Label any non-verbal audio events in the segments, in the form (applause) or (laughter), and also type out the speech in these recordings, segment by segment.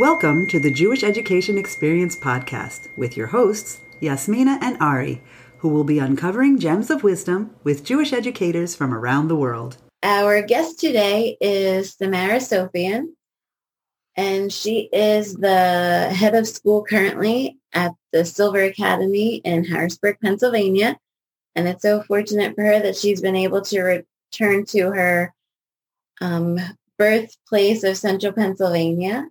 Welcome to the Jewish Education Experience podcast with your hosts, Yasmina and Ari, who will be uncovering gems of wisdom with Jewish educators from around the world. Our guest today is Samara Sofian, and she is the head of school currently at the Silver Academy in Harrisburg, Pennsylvania. And it's so fortunate for her that she's been able to return to her um, birthplace of Central Pennsylvania.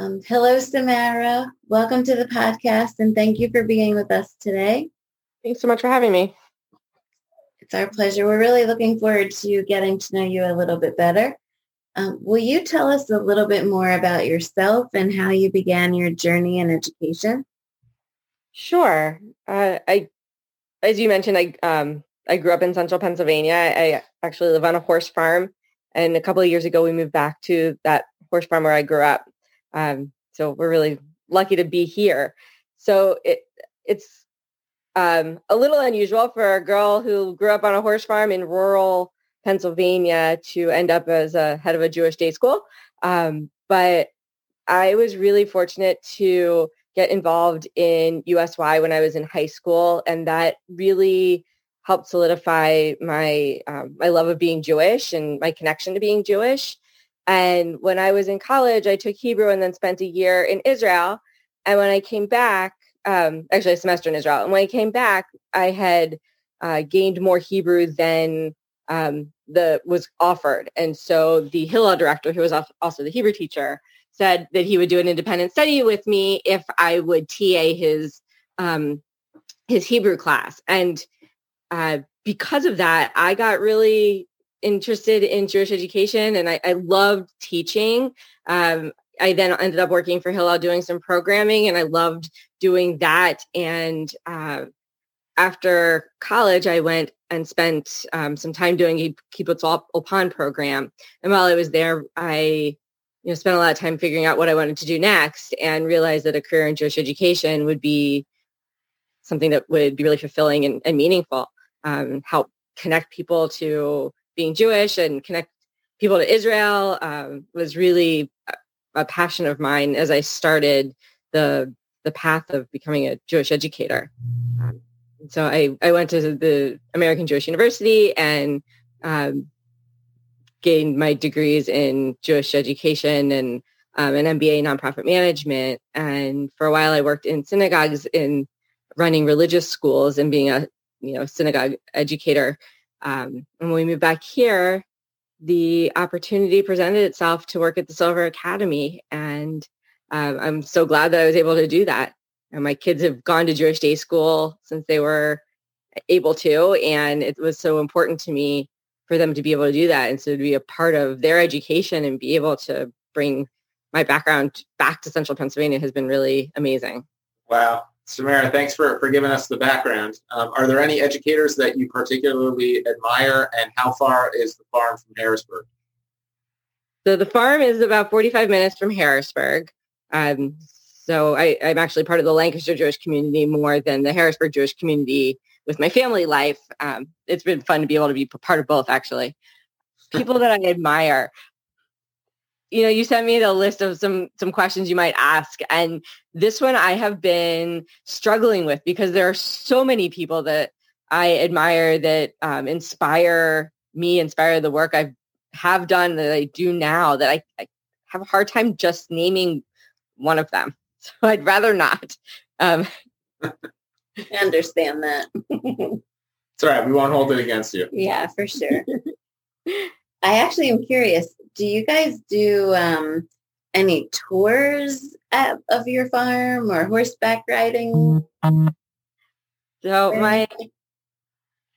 Um, hello, Samara. Welcome to the podcast, and thank you for being with us today. Thanks so much for having me. It's our pleasure. We're really looking forward to getting to know you a little bit better. Um, will you tell us a little bit more about yourself and how you began your journey in education? Sure. Uh, I, as you mentioned, I um, I grew up in Central Pennsylvania. I actually live on a horse farm, and a couple of years ago, we moved back to that horse farm where I grew up. Um, so we're really lucky to be here. So it it's um, a little unusual for a girl who grew up on a horse farm in rural Pennsylvania to end up as a head of a Jewish day school. Um, but I was really fortunate to get involved in USY when I was in high school, and that really helped solidify my um, my love of being Jewish and my connection to being Jewish. And when I was in college, I took Hebrew and then spent a year in Israel. And when I came back, um, actually a semester in Israel, and when I came back, I had uh, gained more Hebrew than um, the was offered. And so the Hillel director, who was also the Hebrew teacher, said that he would do an independent study with me if I would TA his um, his Hebrew class. And uh, because of that, I got really interested in Jewish education and I, I loved teaching. Um, I then ended up working for Hillel doing some programming and I loved doing that. And uh, after college, I went and spent um, some time doing a Kibbutz Ulpan program. And while I was there, I you know, spent a lot of time figuring out what I wanted to do next and realized that a career in Jewish education would be something that would be really fulfilling and, and meaningful, um, help connect people to being Jewish and connect people to Israel um, was really a, passion of mine as I started the the path of becoming a Jewish educator. Um, so I, I went to the American Jewish University and um, gained my degrees in Jewish education and um, an MBA in nonprofit management. And for a while, I worked in synagogues in running religious schools and being a you know synagogue educator. Um, and when we moved back here, the opportunity presented itself to work at the Silver Academy, and um, I'm so glad that I was able to do that. And my kids have gone to Jewish day school since they were able to, and it was so important to me for them to be able to do that and so to be a part of their education and be able to bring my background back to central pennsylvania has been really amazing wow samara thanks for, for giving us the background um, are there any educators that you particularly admire and how far is the farm from harrisburg so the farm is about 45 minutes from harrisburg um, so I, i'm actually part of the lancaster jewish community more than the harrisburg jewish community with my family life. Um, it's been fun to be able to be part of both, actually. People that I admire. You know, you sent me the list of some some questions you might ask, and this one I have been struggling with because there are so many people that I admire that um, inspire me, inspire the work I have done that I do now. That I, I have a hard time just naming one of them. (laughs) So I'd rather not. Um, I understand that. (laughs) it's all right. We won't hold it against you. Yeah, for sure. I actually am curious. Do you guys do um, any tours at, of your farm or horseback riding? So my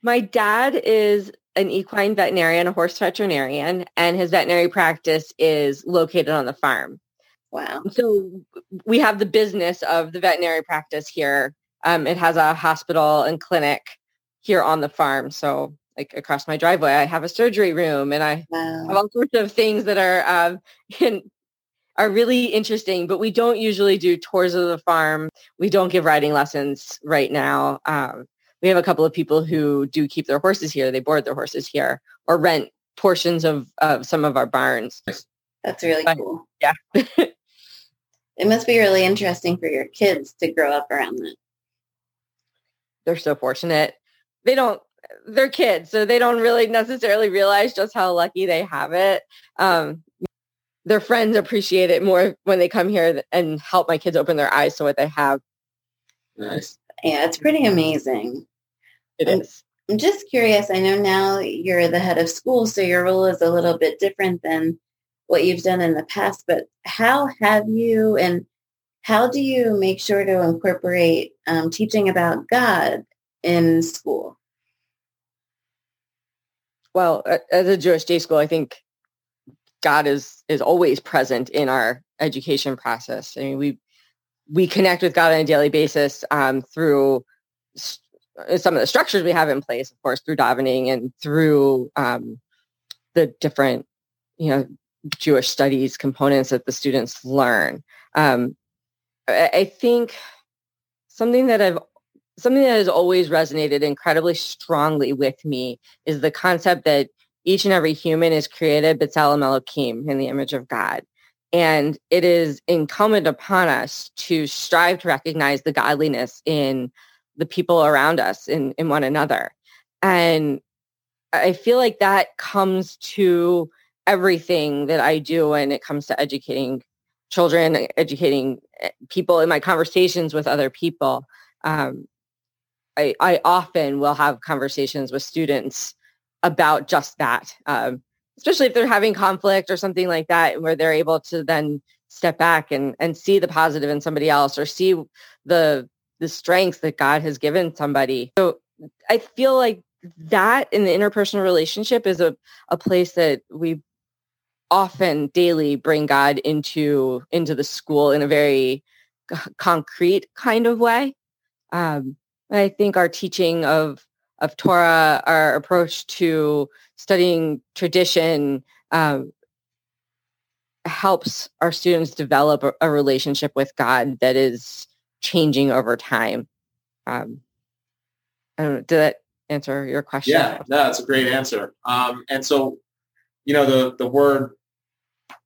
my dad is an equine veterinarian, a horse veterinarian, and his veterinary practice is located on the farm. Wow. So we have the business of the veterinary practice here um, it has a hospital and clinic here on the farm. So like across my driveway, I have a surgery room and I wow. have all sorts of things that are um, (laughs) are really interesting, but we don't usually do tours of the farm. We don't give riding lessons right now. Um, we have a couple of people who do keep their horses here. They board their horses here or rent portions of, of some of our barns. That's really but, cool. Yeah. (laughs) it must be really interesting for your kids to grow up around that. They're so fortunate. They don't, they're kids, so they don't really necessarily realize just how lucky they have it. Um, their friends appreciate it more when they come here and help my kids open their eyes to what they have. Nice. Yeah, it's pretty amazing. It is. I'm just curious. I know now you're the head of school, so your role is a little bit different than what you've done in the past. But how have you and how do you make sure to incorporate um, teaching about God in school? Well, as a Jewish day school, I think God is is always present in our education process. I mean, we we connect with God on a daily basis um, through s- some of the structures we have in place, of course, through davening and through um, the different, you know, Jewish studies components that the students learn. Um, I, I think something that I've something that has always resonated incredibly strongly with me is the concept that each and every human is created b'tselem Elohim in the image of God. And it is incumbent upon us to strive to recognize the godliness in the people around us, in, in one another. And I feel like that comes to everything that I do when it comes to educating children, educating eh, people in my conversations with other people. Um, I, I often will have conversations with students about just that, um, especially if they're having conflict or something like that, where they're able to then step back and, and see the positive in somebody else or see the the strength that God has given somebody. So I feel like that in the interpersonal relationship is a, a place that we often daily bring God into into the school in a very concrete kind of way. Um, I think our teaching of of Torah, our approach to studying tradition, um, helps our students develop a, a, relationship with God that is changing over time. Um, I don't know, did that answer your question? Yeah, no, that's a great answer. Um, and so, you know, the the word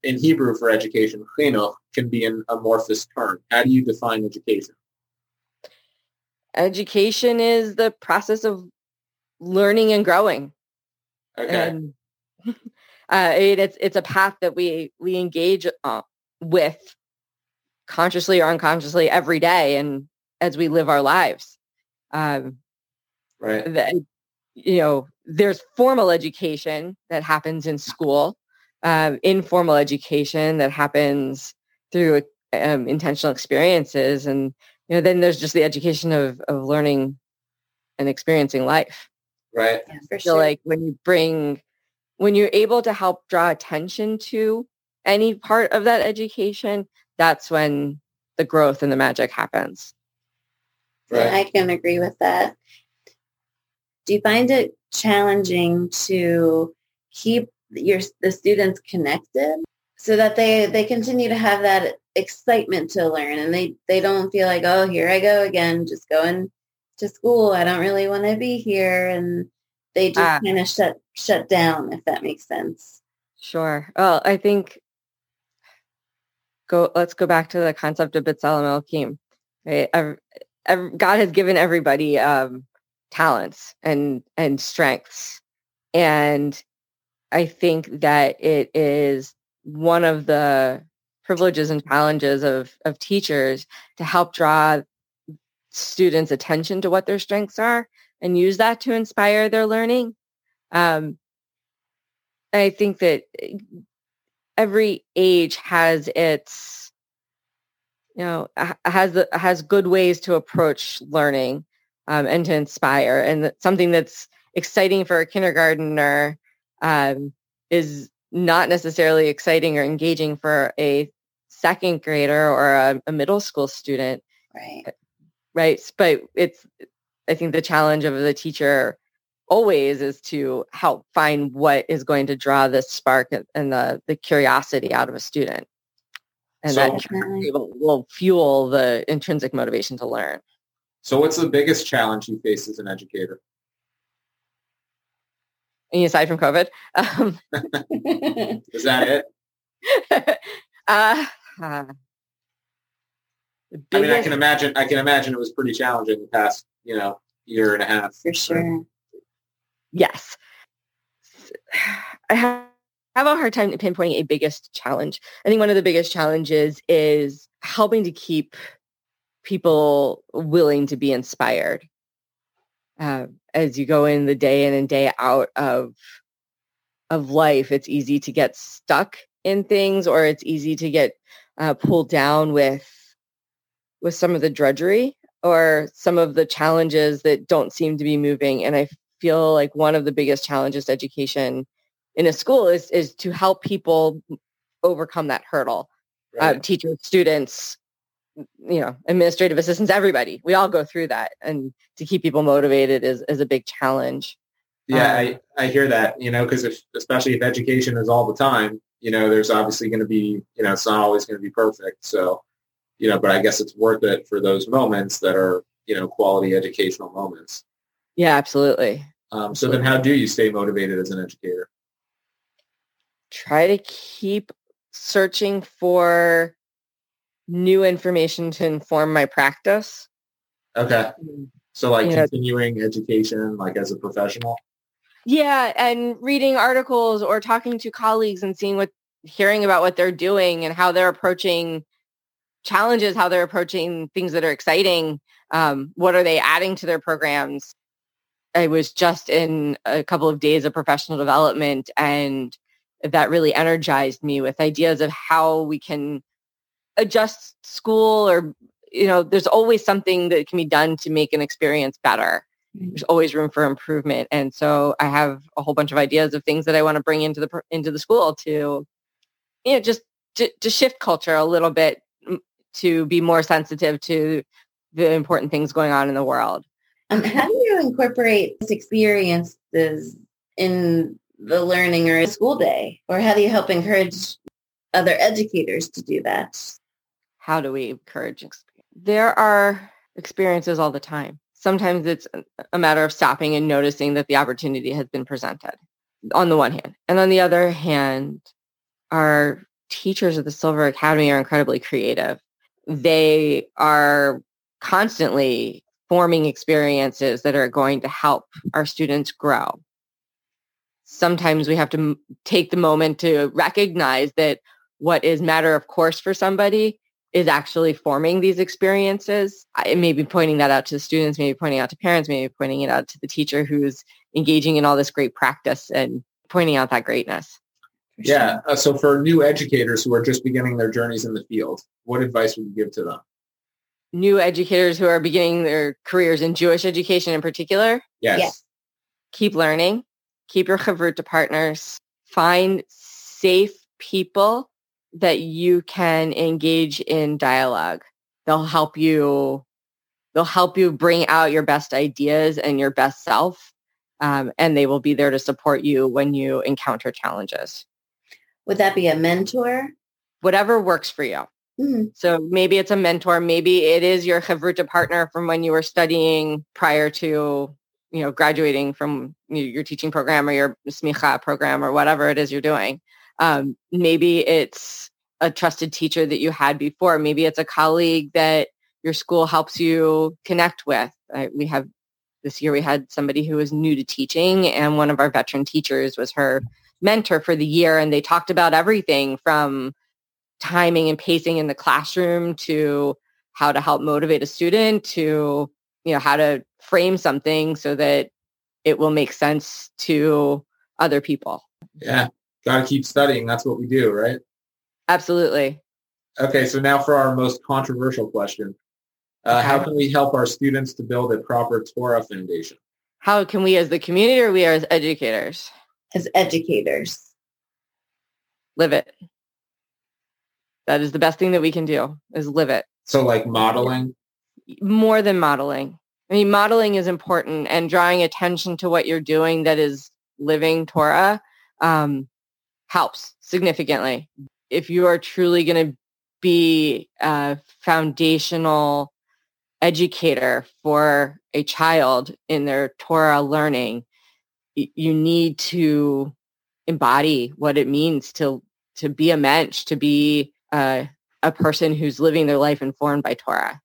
in Hebrew for education, chinuch, can be an amorphous term. How do you define education? Education is the process of learning and growing. Okay. And (laughs) uh, it, it's it's a path that we we engage uh, with consciously or unconsciously every day, and as we live our lives. Um, right. That, you know, there's formal education that happens in school, um, informal education that happens through um, intentional experiences, and you know, then there's just the education of of learning and experiencing life. Right. Yeah, for I feel sure. like when you bring when you're able to help draw attention to any part of that education, that's when the growth and the magic happens. Right. I can agree with that. Do you find it challenging to keep your the students connected so that they they continue to have that excitement to learn and they they don't feel like oh here I go again just going to school I don't really want to be here and they just Ah. kind of shut shut down if that makes sense. Sure. Well, I think go. Let's go back to the concept of B'Tselem Elohim. Right? God has given everybody um, talents and and strengths, and I think that it is one of the privileges and challenges of of teachers to help draw students' attention to what their strengths are and use that to inspire their learning. Um, I think that eh, every age has its, you know, has the, has good ways to approach learning um, and to inspire. And something that's exciting for a kindergartner um, is not necessarily exciting or engaging for a second grader or a, a middle school student Right. right but it's i think the challenge of the teacher always is to help find what is going to draw the spark and- and the, the curiosity out of a student and So- that curiosity will, will fuel the intrinsic motivation to learn So what's the biggest challenge you face as an educator? and aside from covid (laughs) um, (laughs) Is that it? (laughs) uh, uh, I mean, I can imagine. I can imagine it was pretty challenging the past, you know, year and a half. For sure. Yes. (sighs) I have a hard time pinpointing a biggest challenge. I think one of the biggest challenges is helping to keep people willing to be inspired. Uh, as you go in the day in and day out of of life, it's easy to get stuck in things, or it's easy to get uh, pulled down with with some of the drudgery or some of the challenges that don't seem to be moving. And I feel like one of the biggest challenges to education in a school is is to help people overcome that hurdle. Uh, right. Uh, teachers, students, you know, administrative assistants, everybody. We all go through that, and to keep people motivated is is a big challenge. Yeah, um, I, I hear that. You know, because if especially if education is all the time, you know, there's obviously going to be, you know, it's not always going to be perfect. So, you know, but I guess it's worth it for those moments that are, you know, quality educational moments. Yeah, absolutely. Um, so then how do you stay motivated as an educator? Try to keep searching for new information to inform my practice. Okay. So like you continuing know, education, like as a professional? Yeah. And reading articles or talking to colleagues and seeing what, hearing about what they're doing and how they're approaching challenges, how they're approaching things that are exciting. Um, what are they adding to their programs? I was just in a couple of days of professional development and that really energized me with ideas of how we can adjust school or you know there's always something that can be done to make an experience better. There's always room for improvement and so i have a whole bunch of ideas of things that i want to bring into the into the school to you know just to, to shift culture a little bit to be more sensitive to the important things going on in the world um, how do you incorporate this experiences in the learning or school day? Or how do you help encourage other educators to do that? How do we encourage? There are experiences all the time. Sometimes it's a matter of stopping and noticing that the opportunity has been presented on the one hand. And on the other hand, our teachers at the Silver Academy are incredibly creative. They are constantly forming experiences that are going to help our students grow. Sometimes we have to take the moment to recognize that what is matter of course for somebody is actually forming these experiences. I may be pointing that out to the students, maybe pointing out to parents, maybe pointing it out to the teacher who's engaging in all this great practice and pointing out that greatness. Yeah. Uh, so for new educators who are just beginning their journeys in the field, what advice would you give to them? new educators who are beginning their careers in Jewish education in particular. Yes. yes. Keep learning. Keep your chavruta partners. Find safe people that you can engage in dialogue. They'll help you. They'll help you bring out your best ideas and your best self, um, and they will be there to support you when you encounter challenges. Would that be a mentor? Whatever works for you. Mm-hmm. So maybe it's a mentor. Maybe it is your chavruta partner from when you were studying prior to, you know, graduating from your teaching program or your smicha program or whatever it is you're doing. Um, maybe it's a trusted teacher that you had before. Maybe it's a colleague that your school helps you connect with. We have this year we had somebody who was new to teaching and one of our veteran teachers was her mentor for the year and they talked about everything from timing and pacing in the classroom to how to help motivate a student to you know how to frame something so that it will make sense to other people yeah gotta keep studying that's what we do right absolutely okay so now for our most controversial question uh, okay. how can we help our students to build a proper torah foundation how can we as the community or we are as educators as educators live it that is the best thing that we can do is live it. So like modeling? More than modeling. I mean, modeling is important and drawing attention to what you're doing that is living Torah um, helps significantly. If you are truly going to be a foundational educator for a child in their Torah learning, you need to embody what it means to to be a mensch, to be uh, a person who's living their life informed by Torah.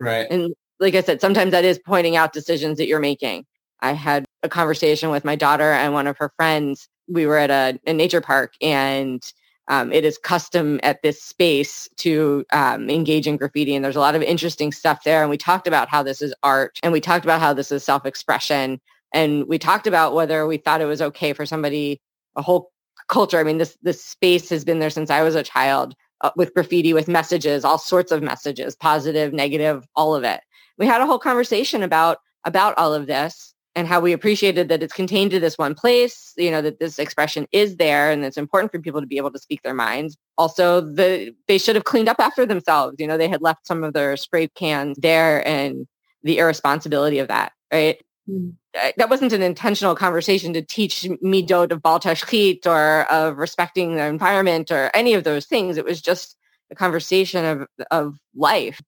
Right. And like I said, sometimes that is pointing out decisions that you're making. I had a conversation with my daughter and one of her friends. We were at a, a nature park and um, it is custom at this space to um, engage in graffiti. And there's a lot of interesting stuff there. And we talked about how this is art and we talked about how this is self-expression. And we talked about whether we thought it was okay for somebody, a whole culture. I mean, this, this space has been there since I was a child uh, with graffiti, with messages, all sorts of messages, positive, negative, all of it. We had a whole conversation about, about all of this and how we appreciated that it's contained to this one place, you know, that this expression is there and it's important for people to be able to speak their minds. Also, the they should have cleaned up after themselves. You know, they had left some of their spray cans there and the irresponsibility of that, right? Mm. That wasn't an intentional conversation to teach midot of bal tashchit or of respecting the environment or any of those things. It was just a conversation of, of life.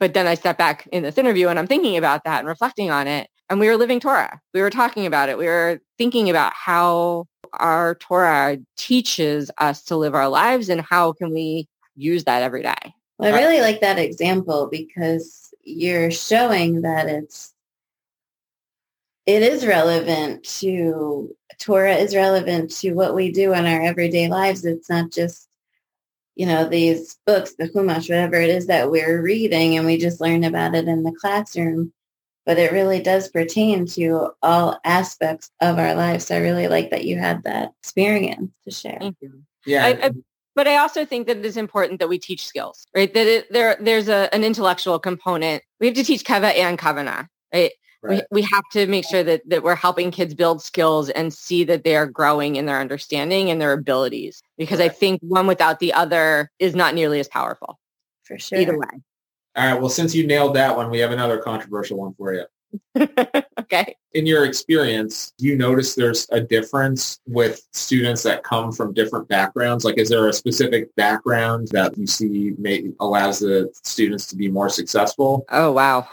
But then I step back in this interview and I'm thinking about that and reflecting on it and we were living Torah. We were talking about it. We were thinking about how our Torah teaches us to live our lives and how can we use that every day. Well, I really like that example because you're showing that it's it is relevant to Torah is relevant to what we do in our everyday lives. It's not just you know these books, the Chumash, whatever it is that we're reading, and we just learn about it in the classroom but it really does pertain to all aspects of our lives. So I really like that you had that experience to share. Thank you. Yeah. I, I, but I also think that it is important that we teach skills, right? That it, there, there's a, an intellectual component. We have to teach keva and kavana, right? Right. We, we have to make sure that, that we're helping kids build skills and see that they are growing in their understanding and their abilities. Because right. I think one without the other is not nearly as powerful. For sure. Either way. All right. Well, since you nailed that one, we have another controversial one for you. (laughs) okay. In your experience, do you notice there's a difference with students that come from different backgrounds? Like, is there a specific background that you see may, allows the students to be more successful? Oh, wow.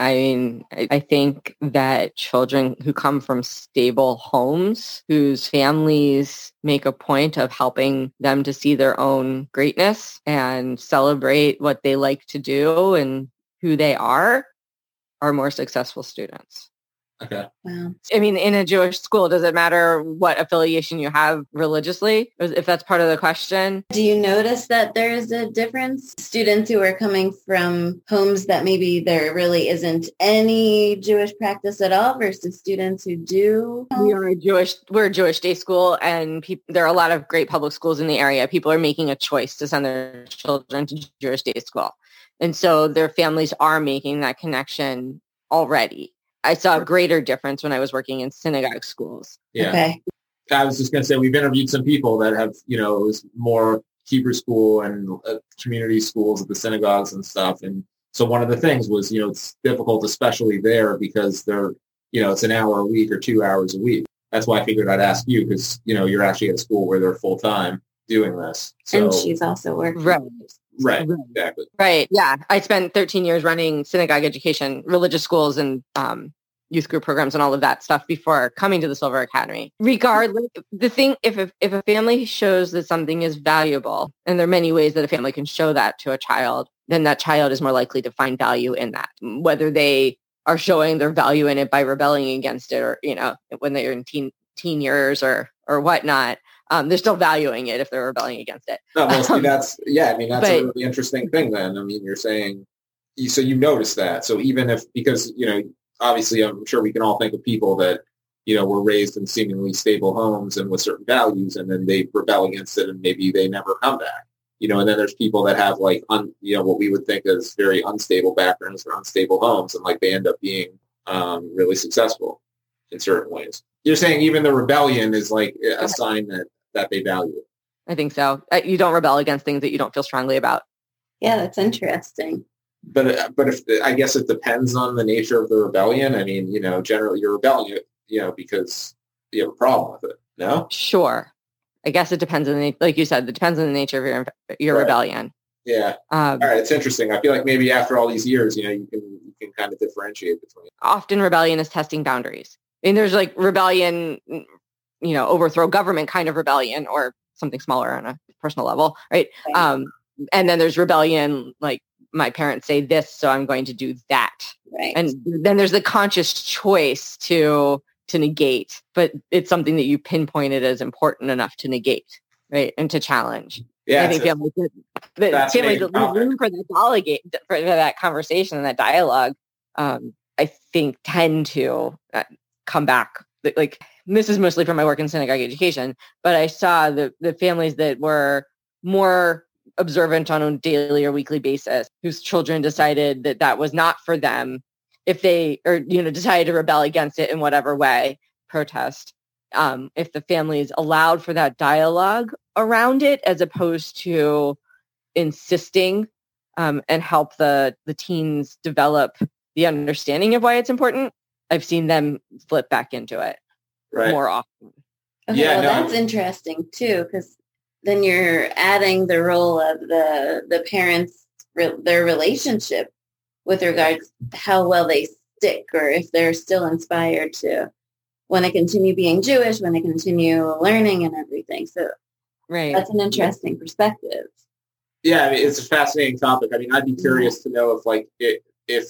I mean, I think that children who come from stable homes, whose families make a point of helping them to see their own greatness and celebrate what they like to do and who they are, are more successful students. Okay. Wow. I mean, in a Jewish school, does it matter what affiliation you have religiously, if that's part of the question? Do you notice that there's a difference? Students who are coming from homes that maybe there really isn't any Jewish practice at all versus students who do? We are a Jewish, we're a Jewish day school and pe- there are a lot of great public schools in the area. People are making a choice to send their children to Jewish day school. And so their families are making that connection already. I saw a greater difference when I was working in synagogue schools. Yeah. Okay. I was just going to say we've interviewed some people that have, you know, it was more Hebrew school and uh, community schools at the synagogues and stuff. And so one of the things was, you know, it's difficult, especially there because they're, you know, it's an hour a week or two hours a week. That's why I figured I'd ask you because, you know, you're actually at a school where they're full time doing this. So, and she's also working. Right. Right, exactly. Right. Yeah. I spent 13 years running synagogue education, religious schools and um, youth group programs and all of that stuff before coming to the Silver Academy. Regardless, the thing, if a, if a family shows that something is valuable, and there are many ways that a family can show that to a child, then that child is more likely to find value in that, whether they are showing their value in it by rebelling against it or, you know, when they're in teen, teen years or, or whatnot um, they're still valuing it if they're rebelling against it. No, well, see, that's yeah. I mean, that's but, a really interesting thing. Then, I mean, you're saying so you notice that. So even if because you know, obviously, I'm sure we can all think of people that you know were raised in seemingly stable homes and with certain values, and then they rebel against it, and maybe they never come back. You know, and then there's people that have like un, you know what we would think as very unstable backgrounds or unstable homes, and like they end up being um, really successful in certain ways. You're saying even the rebellion is like a sign that that they value. I think so. Uh, you don't rebel against things that you don't feel strongly about. Yeah, that's interesting. But uh, but if I guess it depends on the nature of the rebellion. I mean, you know, generally you're rebelling, you know, because you have a problem with it. No. Sure. I guess it depends on the like you said. It depends on the nature of your your right. rebellion. Yeah. Um, all right. It's interesting. I feel like maybe after all these years, you know, you can you can kind of differentiate between. Often, rebellion is testing boundaries. I mean, there's like rebellion you know, overthrow government kind of rebellion or something smaller on a personal level, right? Right. Um, and then there's rebellion, like my parents say this, so I'm going to do that. Right. And then there's the conscious choice to to negate, but it's something that you pinpointed as important enough to negate, right? And to challenge. Yeah, I think it's a- families, that- that families leave room for that delegate for, for that conversation and that dialogue. Um, I think tend to uh, come back. Like- Like this is mostly from my work in synagogue education, but I saw the the families that were more observant on a daily or weekly basis, whose children decided that that was not for them, if they or you know decided to rebel against it in whatever way, protest. Um, if the families allowed for that dialogue around it, as opposed to insisting um, and help the the teens develop the understanding of why it's important, I've seen them flip back into it right. more often. Okay, Yeah, well, no. that's interesting too, because then you're adding the role of the the parents, re- their relationship with regards to how well they stick, or if they're still inspired to want to continue being Jewish, want to continue learning and everything. So Right. that's an interesting perspective. Yeah, I mean, it's a fascinating topic. I mean, I'd be mm-hmm. curious to know if like it, if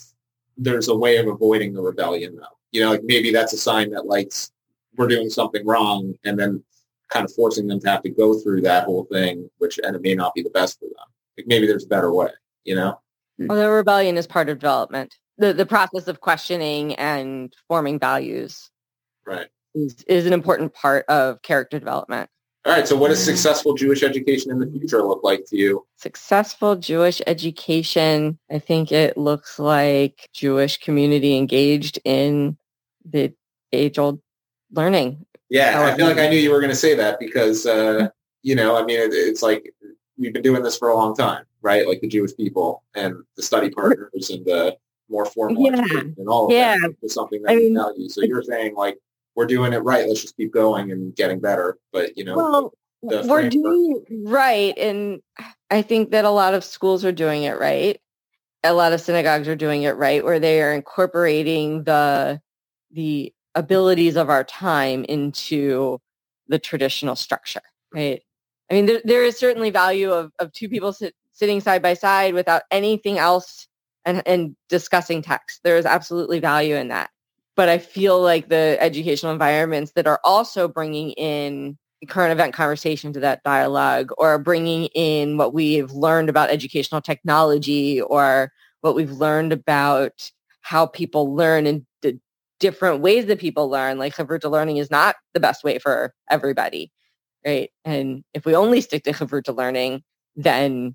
there's a way of avoiding the rebellion though. You know, like maybe that's a sign that like s- we're doing something wrong and then kind of forcing them to have to go through that whole thing, which and it may not be the best for them. Like maybe there's a better way, you know? Hmm. Well, the rebellion is part of development. The the process of questioning and forming values Right. is, is an important part of character development. All right. So what does successful Jewish education in the future look like to you? Successful Jewish education, I think it looks like Jewish community engaged in the age-old learning. Yeah, I feel like I knew you were going to say that because, uh, you know, I mean, it, it's like we've been doing this for a long time, right? Like the Jewish people and the study partners and the more formal Yeah. and all of Yeah. that is something that I we mean- value. So you're saying like we're doing it right. Let's just keep going and getting better. But you know, Well, the we're doing it right, and I think that a lot of schools are doing it right. A lot of synagogues are doing it right, where they are incorporating the the abilities of our time into the traditional structure. Right. I mean, there, there is certainly value of, of two people sit, sitting side by side without anything else and, and discussing text. There is absolutely value in that. But I feel like the educational environments that are also bringing in current event conversation to that dialogue or bringing in what we've learned about educational technology or what we've learned about how people learn and the different ways that people learn like Chavruta learning is not the best way for everybody right and if we only stick to Chavruta learning then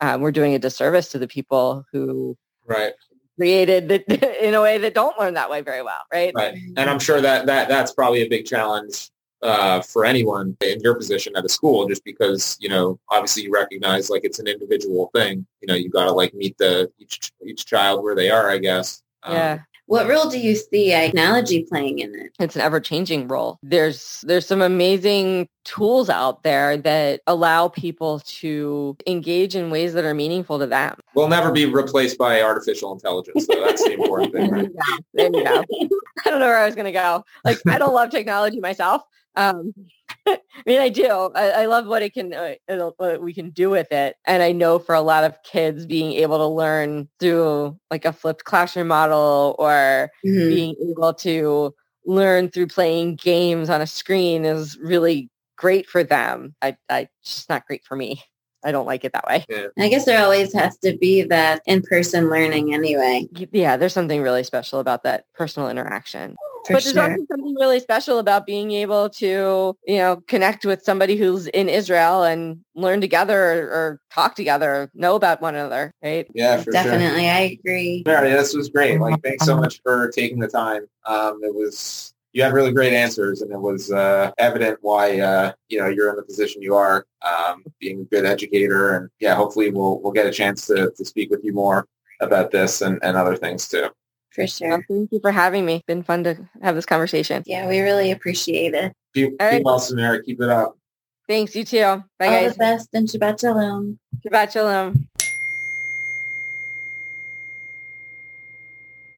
um, we're doing a disservice to the people who right, created it (laughs) in a way that don't learn that way very well right right. And I'm sure that that that's probably a big challenge uh, for anyone in your position at a school, just because you know, obviously, you recognize like it's an individual thing. You know, you got to like meet the each each child where they are, I guess. Um, yeah What role do you see technology playing in it? it's an ever-changing role there's there's some amazing tools out there that allow people to engage in ways that are meaningful to them We'll never be replaced by artificial intelligence. So that's the important thing, right? (laughs) Yeah, there you go. (laughs) i don't know where i was going to go like i don't love technology myself um i (laughs) mean i do i, I love what it can uh, what we can do with it and i know for a lot of kids being able to learn through like a flipped classroom model or Mhm. being able to learn through playing games on a screen is really great for them. I, I it's just not great for me. I don't like it that way. I guess there always has to be that in-person learning anyway. Yeah, there's something really special about that personal interaction. For but there's sure. also something really special about being able to, you know, connect with somebody who's in Israel and learn together or, or talk together, know about one another, right? Yeah, for sure. Definitely, I agree. Mary, this was great. Like, thanks so much for taking the time. Um, it was you had really great answers, and it was uh, evident why uh, you know you're in the position you are, um, being a good educator, and yeah, hopefully we'll we'll get a chance to, to speak with you more about this and, and other things too. For Well, sure. thank you for having me. Been fun to have this conversation. Yeah, we really appreciate it. Be, All right. be well, Samara. Keep it up. Thanks, you too. Bye, All guys. the best and Shabbat Shalom. Shabbat shalom.